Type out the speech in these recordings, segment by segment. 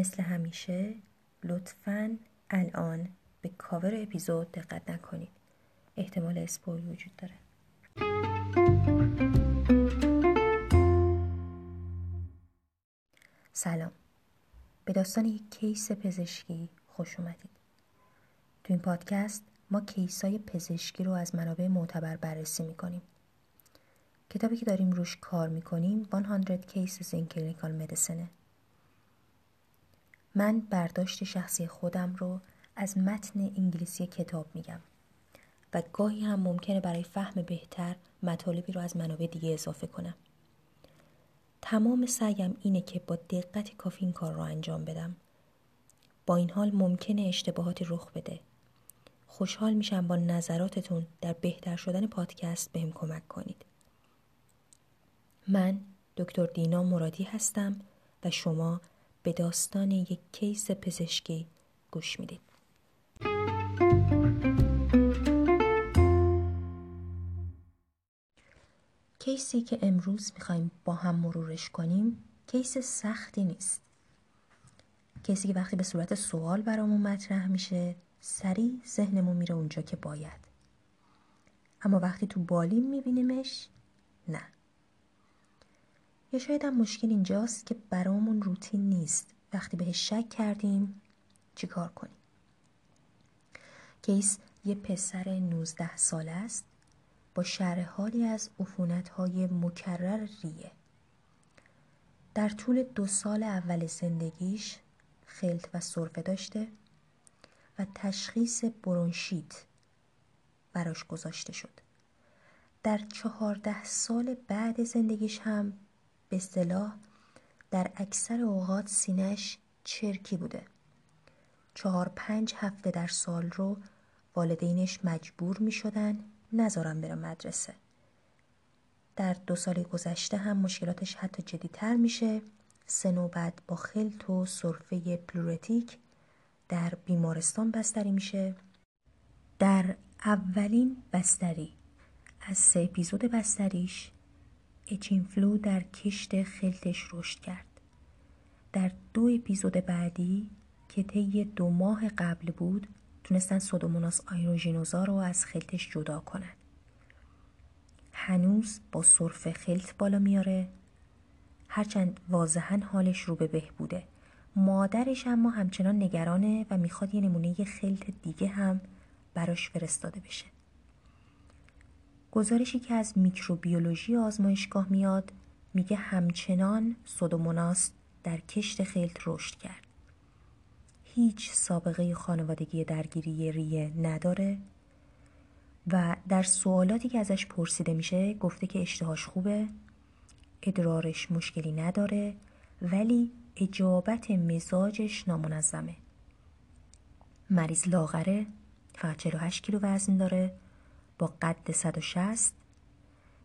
مثل همیشه لطفا الان به کاور اپیزود دقت نکنید. احتمال spoil وجود داره. سلام. به داستان یک case پزشکی خوش اومدید. تو این پادکست ما case های پزشکی رو از منابع معتبر بررسی می‌کنیم. کتابی که داریم روش کار می‌کنیم 100 Cases in Clinical Medicine. من برداشت شخصی خودم رو از متن انگلیسی کتاب میگم و گاهی هم ممکنه برای فهم بهتر مطالبی رو از منابع دیگه اضافه کنم. تمام سعیم اینه که با دقت کافی این کار رو انجام بدم. با این حال ممکنه اشتباهاتی رخ بده. خوشحال میشم با نظراتتون در بهتر شدن پادکست بهم کمک کنید. من دکتر دینا مرادی هستم و شما به داستان یک کیس پزشکی گوش می‌دید. کیسی که امروز می‌خوایم با هم مرورش کنیم کیس سختی نیست. کیسی که وقتی به صورت سوال برامون مطرح میشه سریع ذهنمون میره اونجا که باید. اما وقتی تو بالیم میبینیمش نه. یا شاید هم مشکل اینجاست که برامون روتین نیست. وقتی بهش شک کردیم چیکار کنیم؟ کیس یه پسر 19 ساله است. با شرح حالی از های مکرر ریه. در طول دو سال اول زندگیش خلط و سرفه داشته و تشخیص برونشیت براش گذاشته شد. در چهارده سال بعد زندگیش هم به اصطلاح در اکثر اوقات سینش چرکی بوده. چهار پنج هفته در سال رو والدینش مجبور می شدن نذارن بره مدرسه. در دو سال گذشته هم مشکلاتش حتی جدیتر میشه. سه نوبت با خلط و سرفه pleuritic در بیمارستان بستری میشه. در اولین بستری از سه اپیزود بستریش H. influ در کشت خلتش رشد کرد. در دو اپیزود بعدی که طی دو ماه قبل بود تونستن Pseudomonas aeruginosa رو از خلتش جدا کنن. هنوز با صرف خلط بالا میاره هرچند واضحا حالش رو به بهبوده مادرش اما همچنان نگرانه و می‌خواد یه نمونه خلط دیگه هم براش فرستاده بشه. گزارشی که از میکروبیولوژی آزمایشگاه میاد میگه همچنان سودوموناس در کشت خلط رشد کرد. هیچ سابقه خانوادگی درگیری ریه نداره و در سوالاتی که ازش پرسیده میشه گفته که اشتهاش خوبه ادرارش مشکلی نداره ولی اجابت مزاجش نامنظمه مریض لاغره فقط 48 کیلو وزن داره با قد 160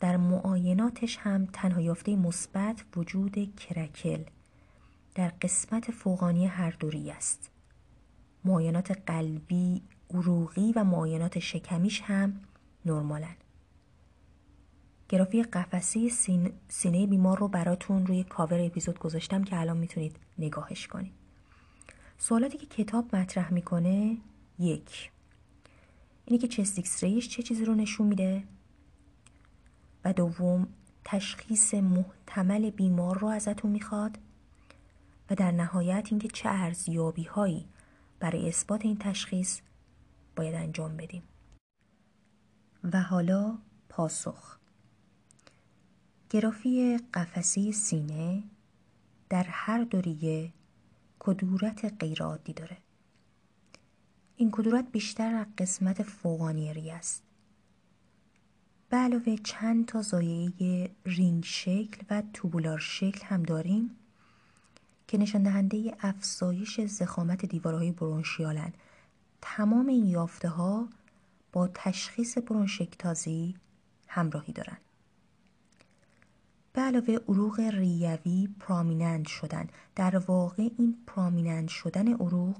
در معایناتش هم تنها یافته مثبت وجود کرکل در قسمت فوقانی هر دوری است. معاینات قلبی، عروقی و معاینات شکمیش هم نرمالن. گرافی قفسه سینه بیمار رو براتون روی کاور اپیزود گذاشتم که الان می‌تونید نگاهش کنید. سوالاتی که کتاب مطرح می‌کنه یک اینه که چست ریش چه چیزی رو نشون میده؟ و دوم تشخیص محتمل بیمار رو ازتون می‌خواد. و در نهایت اینکه چه ارزیابی هایی برای اثبات این تشخیص باید انجام بدیم. و حالا پاسخ. گرافی قفسی سینه در هر دوریه کدورت غیرعادی داره. این کدورت بیشتر از قسمت فوقانی ری است. به علاوه چند تا زایعه رینگ شکل و توبولار شکل هم داریم که نشان دهنده افزایش ضخامت دیوارهای bronchial ن. تمام این یافته ها با تشخیص برونشکتازی همراهی دارند. به علاوه عروق ریوی prominent شدن در واقع این prominent شدن عروق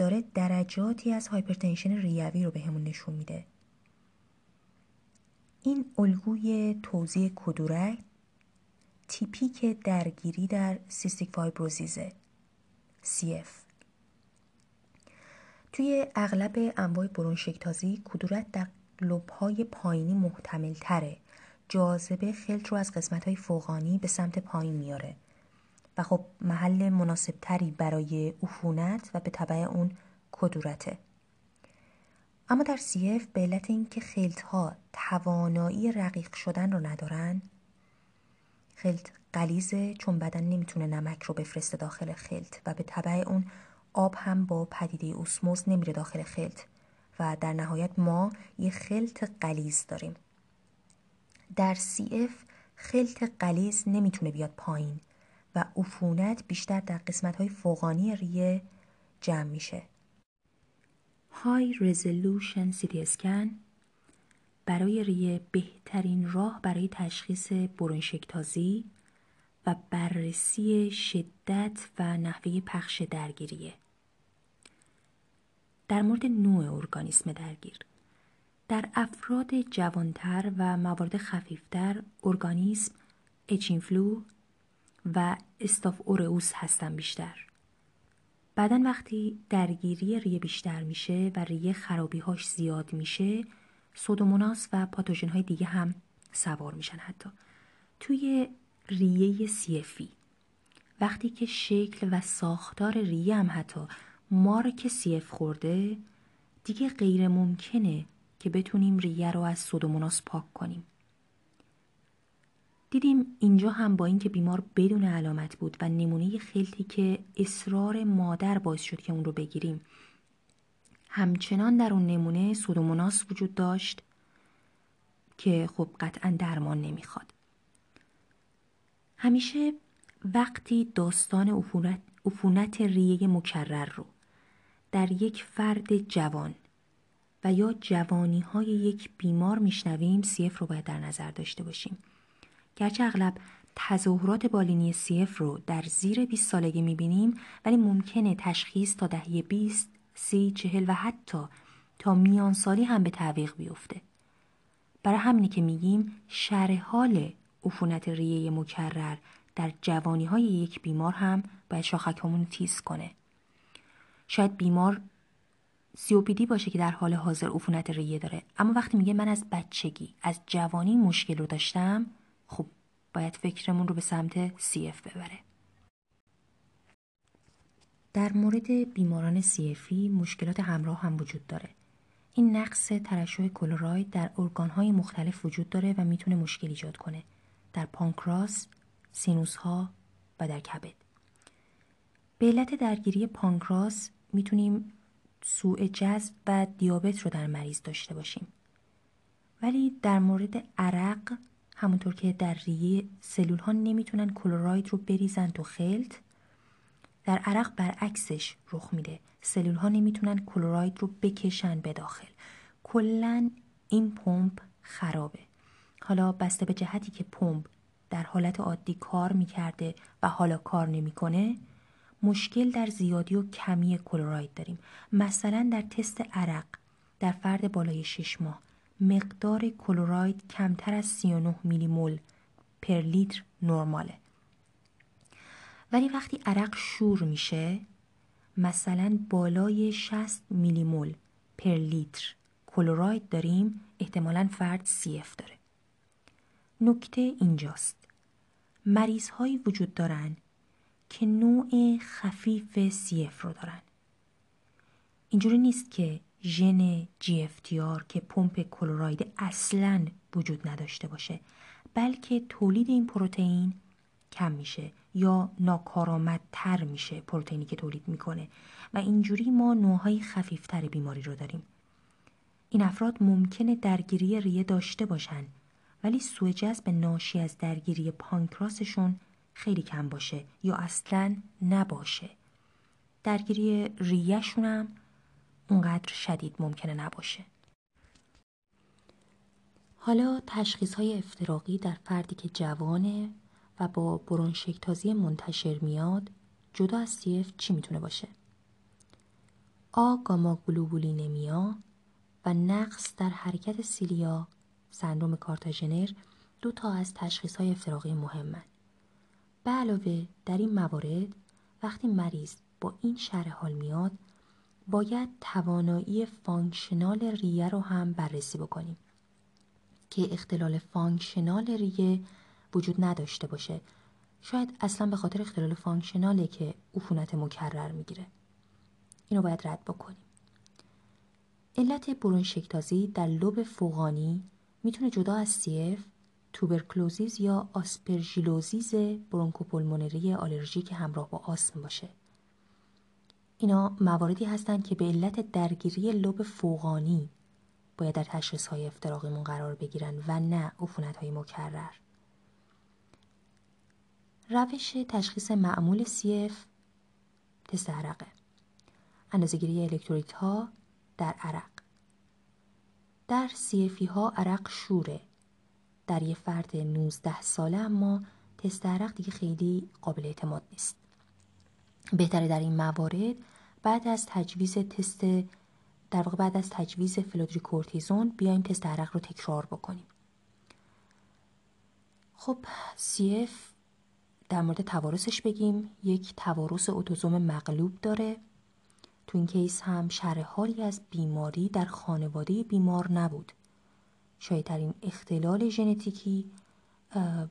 داره درجاتی از hypertension ریوی رو بهمون به نشون میده. این الگوی توزیع کدورت تیپیک درگیری در سیستیک فایبروزیزه CF توی اغلب انواع برونشکتازی کدورت در لبهای پایینی محتمل تره جاذبه خلط رو از قسمت های فوقانی به سمت پایین میاره. خب محل مناسب تری برای عفونت و به طبع اون کدورته. اما در CF به علت اینکه خلط ها توانایی رقیق شدن رو ندارن خلط قلیزه چون بدن نمی‌تونه نمک رو بفرسته داخل خلط و به طبع اون آب هم با پدیده اوسموز نمیره داخل خلط و در نهایت ما یه خلط قلیز داریم. در CF خلط قلیز نمی‌تونه بیاد پایین. و عفونت بیشتر در قسمت های فوقانی ریه جمع میشه های رزولوشن سیتی اسکن برای ریه بهترین راه برای تشخیص برونشکتازی و بررسی شدت و نحوه پخش درگیریه. در مورد نوع ارگانیسم درگیر در افراد جوانتر و موارد خفیفتر ارگانیسم اچینفلو و استاف اورئوس هستن بیشتر. بعدا وقتی درگیری ریه بیشتر میشه و ریه خرابیهاش زیاد میشه سودوموناس و پاتوژن های دیگه هم سوار میشن حتی. توی ریه سیفی. وقتی که شکل و ساختار ریه هم حتی مارک سیف خورده دیگه غیر ممکنه که بتونیم ریه رو از سودوموناس پاک کنیم. دیدیم اینجا هم با اینکه بیمار بدون علامت بود و نمونه خلطی که اصرار مادر باعث شد که اون رو بگیریم. همچنان در اون نمونه سودوموناس وجود داشت که خب قطعا درمان نمی‌خواد. همیشه وقتی داستان عفونت, عفونت ریه مکرر رو در یک فرد جوان و یا جوانی های یک بیمار میشنویم سیف رو باید در نظر داشته باشیم. گرچه اغلب تظاهرات بالینی سیف رو در زیر 20 سالگی می‌بینیم ولی ممکنه تشخیص تا دهه 20 سی چهل و حتی تا میان سالی هم به تعویق بیفته. برای همینی که میگیم شرح حال عفونت ریه مکرر در جوانی های یک بیمار هم باید شاخکمون تیز کنه. شاید بیمار سیوپیدی باشه که در حال حاضر عفونت ریه داره اما وقتی میگه من از بچگی از جوانی مشکل رو داشتم خب باید فکرمون رو به سمت CF ببره. در مورد بیماران CFی مشکلات همراه هم وجود داره. این نقص ترشح کلوراید در ارگانهای مختلف وجود داره و می‌تونه مشکل ایجاد کنه. در پانکراس، سینوس ها و در کبد. به علت درگیری پانکراس می‌تونیم سوء جذب و دیابت رو در مریض داشته باشیم. ولی در مورد عرق همونطور که در ریه سلول ها نمی‌تونن کلوراید رو بریزن تو خلط در عرق برعکسش رخ میده. سلول ها نمی‌تونن کلوراید رو بکشن به داخل. کلا این پمپ خرابه. حالا بسته به جهتی که پمپ در حالت عادی کار می‌کرده و حالا کار نمی‌کنه مشکل در زیادی و کمی کلوراید داریم. مثلا در تست عرق در فرد بالای 6 ماه. مقدار کلوراید کمتر از 39 میلی مول پر لیتر نرماله. ولی وقتی عرق شور میشه مثلا بالای 60 میلی مول پر لیتر کلوراید داریم احتمالا فرد CF داره. نکته اینجاست. مریض هایی وجود دارن که نوع خفیف CF رو دارن. اینجوری نیست که ژن GFTR که پمپ کلوراید اصلا وجود نداشته باشه بلکه تولید این پروتئین کم میشه یا ناکارآمدتر میشه پروتئینی که تولید می‌کنه. و اینجوری ما نوعهای خفیفتر بیماری رو داریم. این افراد ممکنه درگیری ریه داشته باشن ولی سوء جذب ناشی از درگیری پانکراسشون خیلی کم باشه یا اصلا نباشه. درگیری ریهشون هم اونقدر شدید ممکنه نباشه. حالا تشخیص های افتراقی در فردی که جوانه و با برونشکتازی منتشر میاد جدا از سیف چی می‌تونه باشه؟ آ گاما گلوبولینمیا و نقص در حرکت سیلیا سندروم کارتاژنر دو تا از تشخیص های افتراقی مهمن. به علاوه در این موارد وقتی مریض با این شرح حال میاد باید توانایی functional ریه رو هم بررسی بکنیم که اختلال functional ریه وجود نداشته باشه. شاید اصلا به خاطر اختلال functional ه که عفونت مکرر می‌گیره. اینو باید رد بکنیم. علت برون شکتازی در لوب فوقانی می‌تونه جدا از سیف توبرکلوزیز یا آسپرژیلوزیز برونکوپولمونری آلرژیک همراه با آسم باشه. اینا مواردی هستند که به علت درگیری لوب فوقانی باید در تشخیص های افتراقیمون قرار بگیرن و نه عفونت های مکرر. روش تشخیص معمول CF تست عرقه. اندازهگیری الکترولیت ها در عرق. در CF ی ها عرق شوره. در یه فرد 19 ساله اما تست عرق دیگه خیلی قابل اعتماد نیست. بهتره در این موارد. بعد از تجویز تست در واقع بعد از تجویز فلودروکورتیزون بیایم تست عرق رو تکرار بکنیم. خب CF در مورد توارثش بگیم. یک توارث اوتوزوم مغلوب داره. تو این کیس هم شرح حالی از بیماری در خانواده بیمار نبود. شاید این اختلال ژنتیکی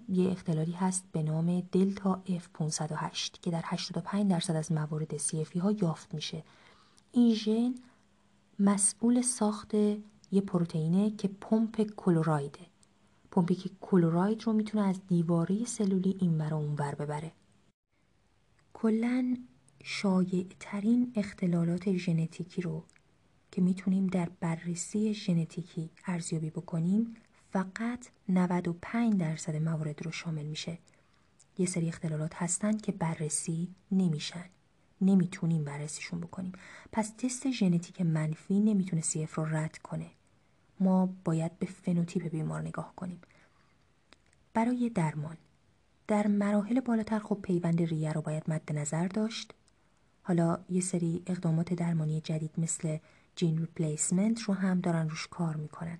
یه اختلالی هست به نام دلتا F508 که در 85 درصد از موارد CFI ها یافت میشه. این ژن مسئول ساخت یه پروتئینه که پمپ کلورایده پمپی که کلوراید رو می‌تونه از دیواره سلولی این برا اون بر ببره. کلا شایع ترین اختلالات ژنتیکی رو که می‌تونیم در بررسی ژنتیکی ارزیابی بکنیم فقط 95 درصد موارد رو شامل میشه. یه سری اختلالات هستن که بررسی نمیشن. نمی‌تونیم بررسیشون بکنیم. پس تست ژنتیک منفی نمی‌تونه CF رو رد کنه. ما باید به فنوتیپ بیمار نگاه کنیم. برای درمان. در مراحل بالاتر خب پیوند ریه رو باید مد نظر داشت. حالا یه سری اقدامات درمانی جدید مثل gene replacement رو هم دارن روش کار می‌کنن.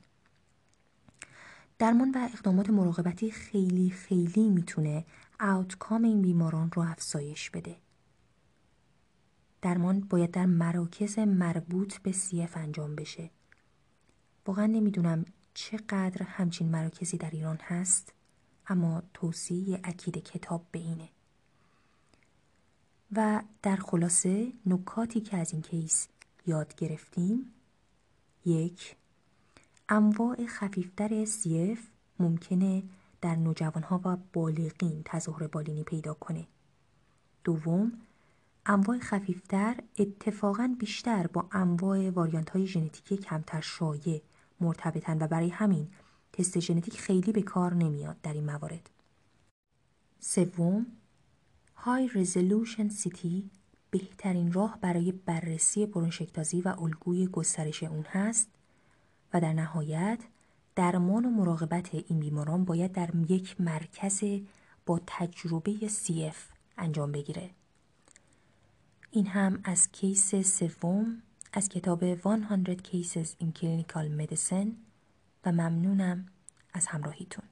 درمان و اقدامات مراقبتی خیلی خیلی می‌تونه outcome این بیماران رو افزایش بده. درمان باید در مراکز مربوط به CF انجام بشه. واقعا نمی‌دونم چقدر همچین مراکزی در ایران هست اما توصیه اکید کتاب به اینه. و در خلاصه نکاتی که از این کیس یاد گرفتیم یک انواع خفیفتر CF ممکنه در نوجوانها و بالغین تظاهر بالینی پیدا کنه دوم انواع خفیفتر اتفاقا بیشتر با انواع واریانت های ژنتیکی کمتر شایع مرتبطن و برای همین تست ژنتیک خیلی به کار نمیاد در این موارد. سوم های رزولوشن سیتی بهترین راه برای بررسی برونشکتازی و الگوی گسترش اون هست و در نهایت درمان و مراقبت این بیماران باید در یک مرکز با تجربه CF انجام بگیره. این هم از کیس سوم از کتاب 100 Cases in Clinical Medicine و ممنونم از همراهیتون